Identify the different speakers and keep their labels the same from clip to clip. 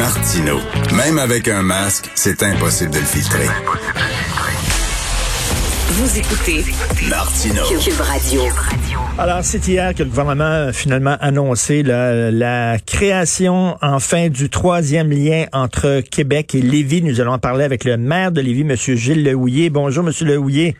Speaker 1: Martino. Même avec un masque, c'est impossible de le filtrer.
Speaker 2: Vous écoutez
Speaker 1: Martino.
Speaker 2: Cube Radio.
Speaker 3: Alors, c'est hier que le gouvernement a finalement annoncé la, la création, enfin, du troisième lien entre Québec et Lévis. Nous allons en parler avec le maire de Lévis, M. Gilles Lehouillier. Bonjour, M. Lehouillier.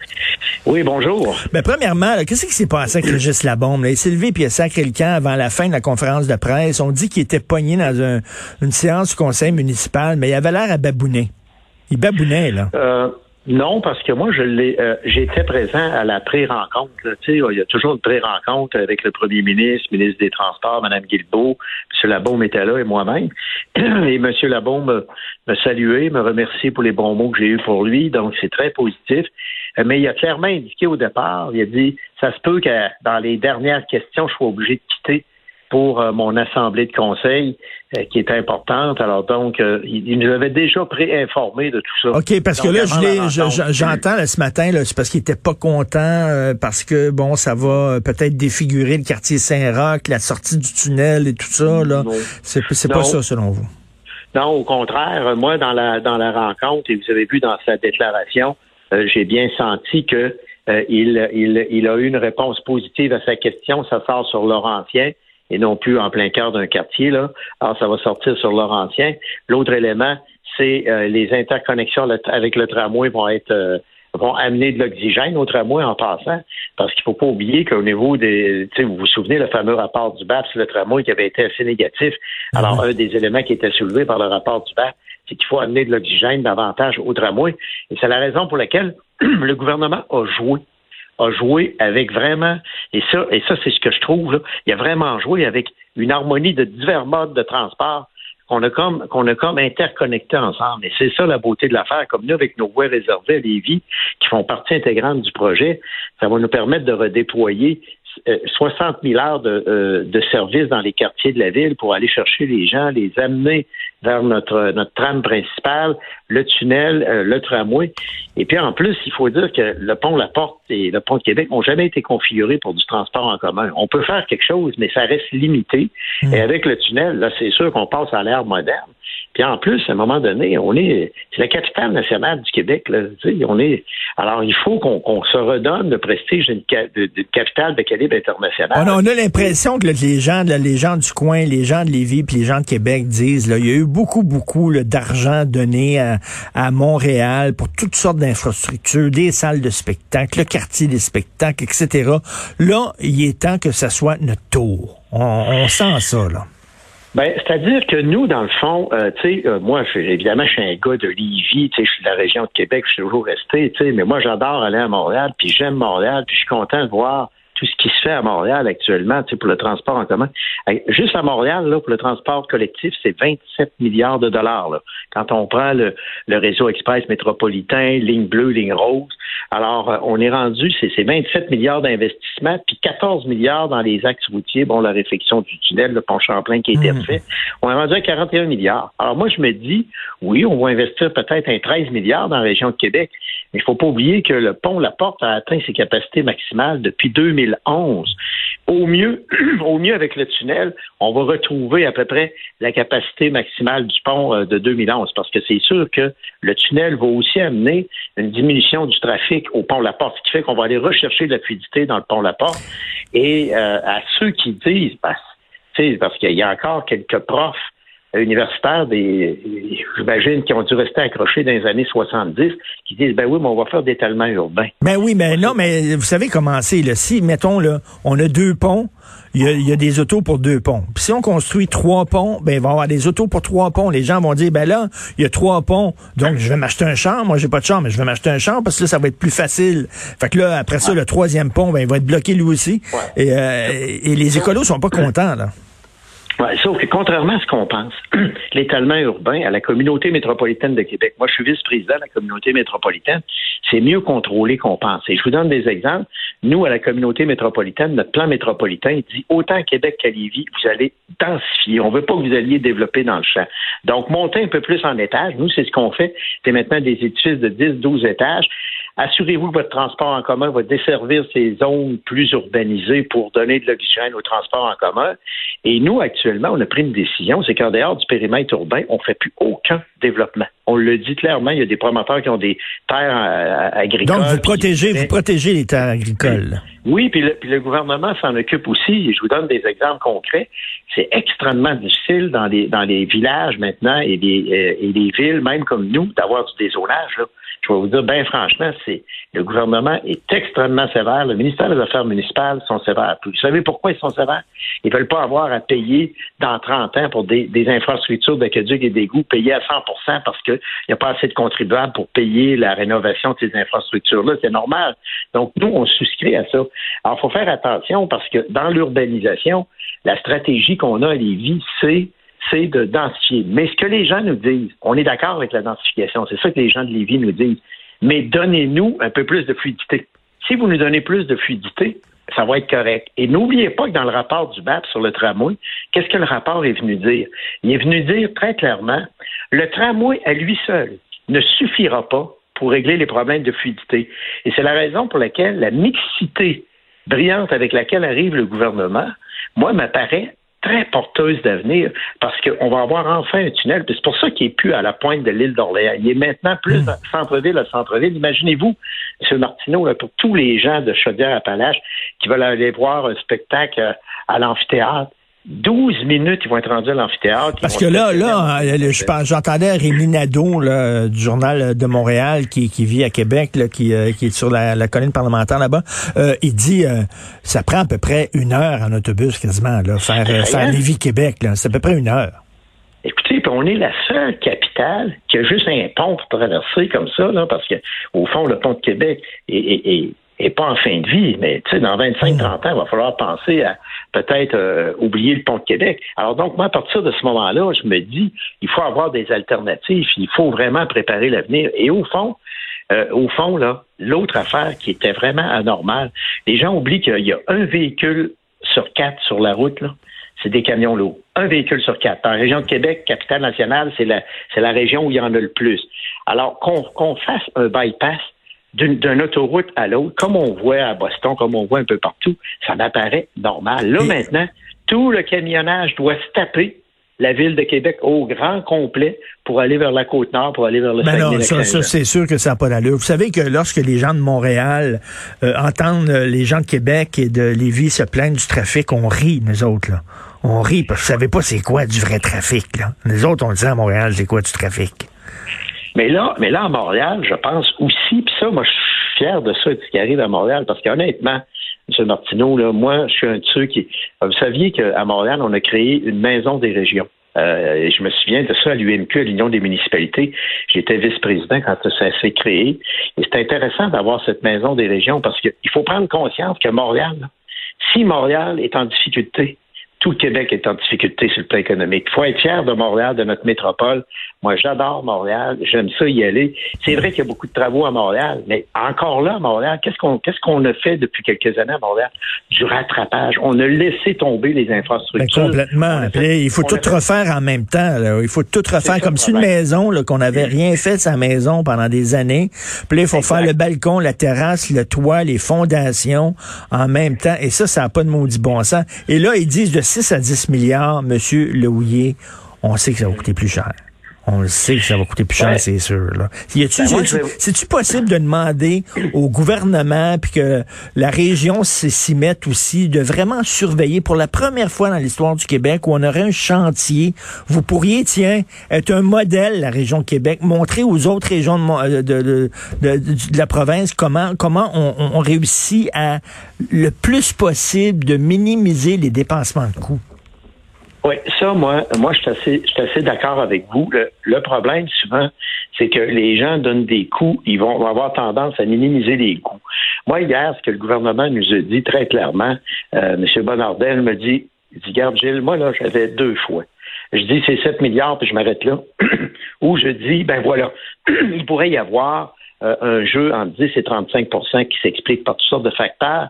Speaker 4: Oui, bonjour.
Speaker 3: Ben, premièrement, qu'est-ce qui s'est passé avec Régis Labombe? Là? Il s'est levé puis il a sacré le camp avant la fin de la conférence de presse. On dit qu'il était pogné dans un- une séance du conseil municipal, mais il avait l'air à babouiner. Il babounait, là.
Speaker 4: Euh, non, parce que moi, je l'ai, euh, j'étais présent à la pré-rencontre. Tu sais, il y a toujours une pré-rencontre avec le premier ministre, ministre des Transports, Mme Guilbeault, M. Labaume était là et moi-même. Et M. Labaume me, me saluait, me remercier pour les bons mots que j'ai eus pour lui. Donc, c'est très positif. Euh, Mais il a clairement indiqué au départ, il a dit, ça se peut que dans les dernières questions, je sois obligé de quitter pour euh, mon assemblée de conseil euh, qui est importante. Alors donc, il, nous avait déjà pré-informé de tout ça.
Speaker 3: OK, parce que là, je j'entends là, ce matin, là, c'est parce qu'il était pas content, euh, parce que, bon, ça va peut-être défigurer le quartier Saint-Roch, la sortie du tunnel et tout ça, là. C'est, pas ça, selon vous.
Speaker 4: Non, au contraire, moi, dans la dans la rencontre, et vous avez vu dans sa déclaration, j'ai bien senti que euh, il, il, il a eu une réponse positive à sa question. Ça sort sur Laurentien et non plus en plein cœur d'un quartier. Là. Alors, ça va sortir sur Laurentien. L'autre élément, c'est euh, les interconnexions avec le tramway vont être euh, vont amener de l'oxygène au tramway en passant, parce qu'il faut pas oublier qu'au niveau des, tu sais, vous vous souvenez le fameux rapport du BAP sur le tramway qui avait été assez négatif. Alors, un des éléments qui était soulevé par le rapport du BAP, c'est qu'il faut amener de l'oxygène davantage au tramway. Et c'est la raison pour laquelle le gouvernement a joué a joué avec vraiment, et ça, et ça c'est ce que je trouve, il a vraiment joué avec une harmonie de divers modes de transport qu'on a comme qu'on a comme interconnectés ensemble. Et c'est ça la beauté de l'affaire, comme nous avec nos voies réservées à Lévis, qui font partie intégrante du projet, ça va nous permettre de redéployer 60 000 heures de, euh, de services dans les quartiers de la ville pour aller chercher les gens, les amener vers notre notre trame principale, le tunnel, euh, le tramway. Et puis en plus, il faut dire que le pont La Porte et le pont de Québec n'ont jamais été configurés pour du transport en commun. On peut faire quelque chose, mais ça reste limité. Et avec le tunnel, là, c'est sûr qu'on passe à l'ère moderne. Puis en plus, à un moment donné, on est c'est la capitale nationale du Québec. Là, on est alors il faut qu'on se redonne le prestige d'une de capitale de calibre international.
Speaker 3: On a, a l'impression que les gens, les gens du coin, les gens de Lévis puis les gens de Québec disent, là, il y a eu beaucoup, beaucoup d'argent donné à, à Montréal pour toutes sortes d'infrastructures, des salles de spectacle, le quartier des spectacles, etc. Là, il est temps que ça soit notre tour. On, on sent ça, là.
Speaker 4: Ben, c'est-à-dire que nous, dans le fond, euh, tu sais, euh, moi, évidemment, je suis un gars de Lévis, tu sais, je suis de la région de Québec, je suis toujours resté, tu sais, mais moi, j'adore aller à Montréal, puis j'aime Montréal, puis je suis content de voir tout ce qui se fait à Montréal actuellement, tu sais, pour le transport en commun. Juste à Montréal, là, pour le transport collectif, c'est 27 milliards de dollars, là. Quand on prend le, le réseau express métropolitain, ligne bleue, ligne rose, alors, euh, on est rendu, c'est c'est 27 milliards d'investissements, puis 14 milliards dans les axes routiers, bon, la réflexion du tunnel, le pont Champlain qui a été
Speaker 3: Mhm.
Speaker 4: refait. On est rendu à 41 milliards. Alors, moi, je me dis, oui, on va investir peut-être un 13 milliards dans la région de Québec, mais il faut pas oublier que le pont La Porte a atteint ses capacités maximales depuis 2011. Au mieux, au mieux avec le tunnel, on va retrouver à peu près la capacité maximale du pont euh, de 2011, parce que c'est sûr que le tunnel va aussi amener une diminution du trafic au pont La Porte, ce qui fait qu'on va aller rechercher de la fluidité dans le pont La Porte. Et euh, à ceux qui disent, sais, parce qu'il y a encore quelques profs universitaires, des, j'imagine, qui ont dû rester accrochés dans les années 70, qui disent, ben oui, mais on va faire d'étalement urbain.
Speaker 3: Ben oui, mais non, mais vous savez comment c'est, là. Si, mettons, là, on a deux ponts, il y a, y a des autos pour deux ponts. Puis si on construit trois ponts, ben il va y avoir des autos pour trois ponts. Les gens vont dire, ben là, il y a trois ponts, donc je vais m'acheter un char. Moi, j'ai pas de char, mais je vais m'acheter un char parce que là, ça va être plus facile. Fait que là, après ça, le troisième pont, ben il va être bloqué lui aussi.
Speaker 4: Ouais.
Speaker 3: Et, euh, et les écolos sont pas contents, là.
Speaker 4: Ouais, sauf que contrairement à ce qu'on pense, l'étalement urbain à la communauté métropolitaine de Québec, moi je suis vice-président de la communauté métropolitaine, c'est mieux contrôlé qu'on pense. Et je vous donne des exemples. Nous, à la communauté métropolitaine, notre plan métropolitain dit autant Québec qu'à Lévis, vous allez densifier. On veut pas que vous alliez développer dans le champ. Donc, monter un peu plus en étage, nous, c'est ce qu'on fait. C'est maintenant des édifices de 10, 12 étages assurez-vous que votre transport en commun va desservir ces zones plus urbanisées pour donner de l'oxygène au transport en commun. Et nous, actuellement, on a pris une décision, c'est qu'en dehors du périmètre urbain, on ne fait plus aucun développement. On le dit clairement, il y a des promoteurs qui ont des terres euh, agricoles.
Speaker 3: Donc, vous protégez, vous protégez les terres agricoles.
Speaker 4: Oui, puis le, gouvernement s'en occupe aussi. Je vous donne des exemples concrets. C'est extrêmement difficile dans les, dans les villages maintenant et les, euh, et les villes, même comme nous, d'avoir du dézonage. Là je vais vous dire, bien franchement, c'est le gouvernement est extrêmement sévère. Le ministère des Affaires municipales sont sévères. Vous savez pourquoi ils sont sévères? Ils veulent pas avoir à payer dans 30 ans pour des, infrastructures d'aqueduc et d'égouts, payer à 100% parce qu'il n'y a pas assez de contribuables pour payer la rénovation de ces infrastructures-là. C'est normal. Donc, nous, on souscrit à ça. Alors, il faut faire attention parce que dans l'urbanisation, la stratégie qu'on a à Lévis, c'est c'est de densifier. Mais ce que les gens nous disent, on est d'accord avec la densification, c'est ça que les gens de Lévis nous disent, mais donnez-nous un peu plus de fluidité. Si vous nous donnez plus de fluidité, ça va être correct. Et n'oubliez pas que dans le rapport du BAP sur le tramway, qu'est-ce que le rapport est venu dire? Il est venu dire très clairement, le tramway à lui seul ne suffira pas pour régler les problèmes de fluidité. Et c'est la raison pour laquelle la mixité brillante avec laquelle arrive le gouvernement, moi, m'apparaît très porteuse d'avenir parce qu'on va avoir enfin un tunnel. C'est pour ça qu'il n'est plus à la pointe de l'île d'Orléans. Il est maintenant plus hmm. centre-ville à centre-ville. Imaginez-vous, M. Martineau, pour tous les gens de Chaudière-Appalaches qui veulent aller voir un spectacle à l'amphithéâtre, 12 minutes, ils vont être rendus à l'amphithéâtre.
Speaker 3: Parce que là, là, j'entendais Rémi Nadeau du Journal de Montréal qui, vit à Québec, qui, euh, qui est sur la, colline parlementaire là-bas. Euh, il dit euh, ça prend à peu près une heure en autobus quasiment, là, faire, faire Lévis-Québec. C'est à peu près une heure.
Speaker 4: Écoutez, on est la seule capitale qui a juste un pont pour traverser comme ça, là, parce que au fond, le pont de Québec est, est pas en fin de vie, mais tu sais, dans 25-30 ans, il va falloir penser à peut-être euh, oublier le pont de Québec. Alors donc, moi, à partir de ce moment-là, je me dis, il faut avoir des alternatives, il faut vraiment préparer l'avenir. Et au fond, euh, au fond, là, l'autre affaire qui était vraiment anormale, les gens oublient qu'il y a un véhicule sur quatre sur la route, là, c'est des camions lourds. Un véhicule sur quatre. Dans la région de Québec, capitale nationale, c'est la, c'est la région où il y en a le plus. Alors, qu'on, qu'on fasse un bypass, d'une autoroute à l'autre, comme on voit à Boston, comme on voit un peu partout, ça m'apparaît normal. Là, maintenant, tout le camionnage doit se taper la ville de Québec au grand complet pour aller vers la côte nord, pour aller vers le
Speaker 3: ben non, ça, ça c'est sûr que ça n'a pas d'allure. Vous savez que lorsque les gens de Montréal euh, entendent les gens de Québec et de Lévis se plaindre du trafic, on rit, nous autres, là. On rit parce que vous savez pas c'est quoi du vrai trafic, là. Les autres, on dit à Montréal, c'est quoi du trafic.
Speaker 4: Mais là, mais là, à Montréal, je pense aussi, puis ça, moi, je suis fier de ça, de ce qui arrive à Montréal, parce qu'honnêtement, M. Martineau, là, moi, je suis un de ceux qui. Vous saviez qu'à Montréal, on a créé une maison des régions. Euh, je me souviens de ça à l'UMQ, à l'Union des municipalités. J'étais vice-président quand ça s'est créé. Et c'est intéressant d'avoir cette maison des régions parce qu'il faut prendre conscience que Montréal, si Montréal est en difficulté, tout le Québec est en difficulté sur le plan économique. Il faut être fier de Montréal, de notre métropole. Moi, j'adore Montréal. J'aime ça y aller. C'est vrai qu'il y a beaucoup de travaux à Montréal, mais encore là, à Montréal, qu'est-ce qu'on qu'est-ce qu'on a fait depuis quelques années à Montréal? Du rattrapage. On a laissé tomber les infrastructures.
Speaker 3: Ben, complètement. il faut tout refaire en même temps. Il faut tout refaire comme si une maison qu'on n'avait rien fait de sa maison pendant des années. Puis là, il faut faire le balcon, la terrasse, le toit, les fondations en même temps. Et ça, ça n'a pas de maudit bon sens. Et là, ils disent de 6 à 10 milliards, Monsieur Lehouillet, on sait que ça va coûter plus cher. On le sait que ça va coûter plus cher, c'est sûr. Là. Ben, c'est-tu possible de demander au gouvernement puis que la région s'y mette aussi de vraiment surveiller pour la première fois dans l'histoire du Québec où on aurait un chantier, vous pourriez, tiens, être un modèle, la région Québec, montrer aux autres régions de, de, de, la province comment, comment on, on réussit à le plus possible de minimiser les dépensements de coûts.
Speaker 4: Oui, ça, moi, moi, je suis assez, assez d'accord avec vous. Le, problème, souvent, c'est que les gens donnent des coûts, ils vont, avoir tendance à minimiser les coûts. Moi, hier, ce que le gouvernement nous a dit très clairement, euh, M. Bonardel me dit, il dit, garde Gilles, moi, là, j'avais deux choix. Je dis, c'est 7 milliards, puis je m'arrête là. Ou je dis, ben voilà, il pourrait y avoir euh, un jeu entre 10 et 35% qui s'explique par toutes sortes de facteurs,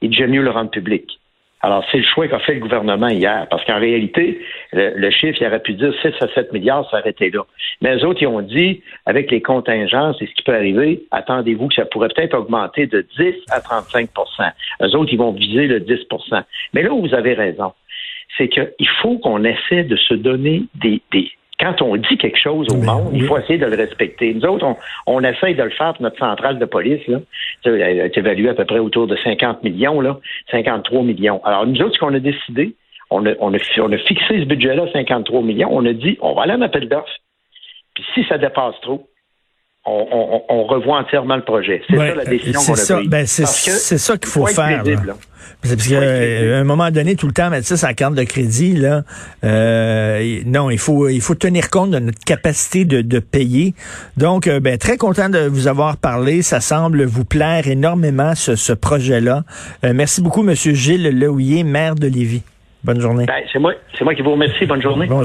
Speaker 4: et j'aime mieux le rendre public. Alors, c'est le choix qu'a fait le gouvernement hier, parce qu'en réalité, le, chiffre, il aurait pu dire 6 à 7 milliards, été là. Mais les autres, ils ont dit, avec les contingences et ce qui peut arriver, attendez-vous que ça pourrait peut-être augmenter de 10 à 35% Eux autres, ils vont viser le 10% Mais là où vous avez raison, c'est qu'il faut qu'on essaie de se donner des, des, quand on dit quelque chose au monde, il faut essayer de le respecter. Nous autres, on, on essaye de le faire pour notre centrale de police. Là. Elle est évaluée à peu près autour de 50 millions, là, 53 millions. Alors, nous autres, ce qu'on a décidé, on a, on, a, on a fixé ce budget-là, 53 millions. On a dit, on va aller en appel d'offres. Puis si ça dépasse trop, on, revoit entièrement le projet. C'est ça la décision qu'on a prise.
Speaker 3: Ben c'est ça qu'il faut, faire. Parce qu'à euh, un moment donné, tout le temps, mettre ça sur la carte de crédit, là, euh, non, il faut, il faut tenir compte de notre capacité de, de payer. Donc, euh, ben, très content de vous avoir parlé. Ça semble vous plaire énormément, ce, ce projet-là. merci beaucoup, Monsieur Gilles Lehouillier, maire de Lévis. Bonne journée.
Speaker 4: Ben, c'est moi, c'est moi qui vous remercie. Bonne journée.
Speaker 3: Bonjour.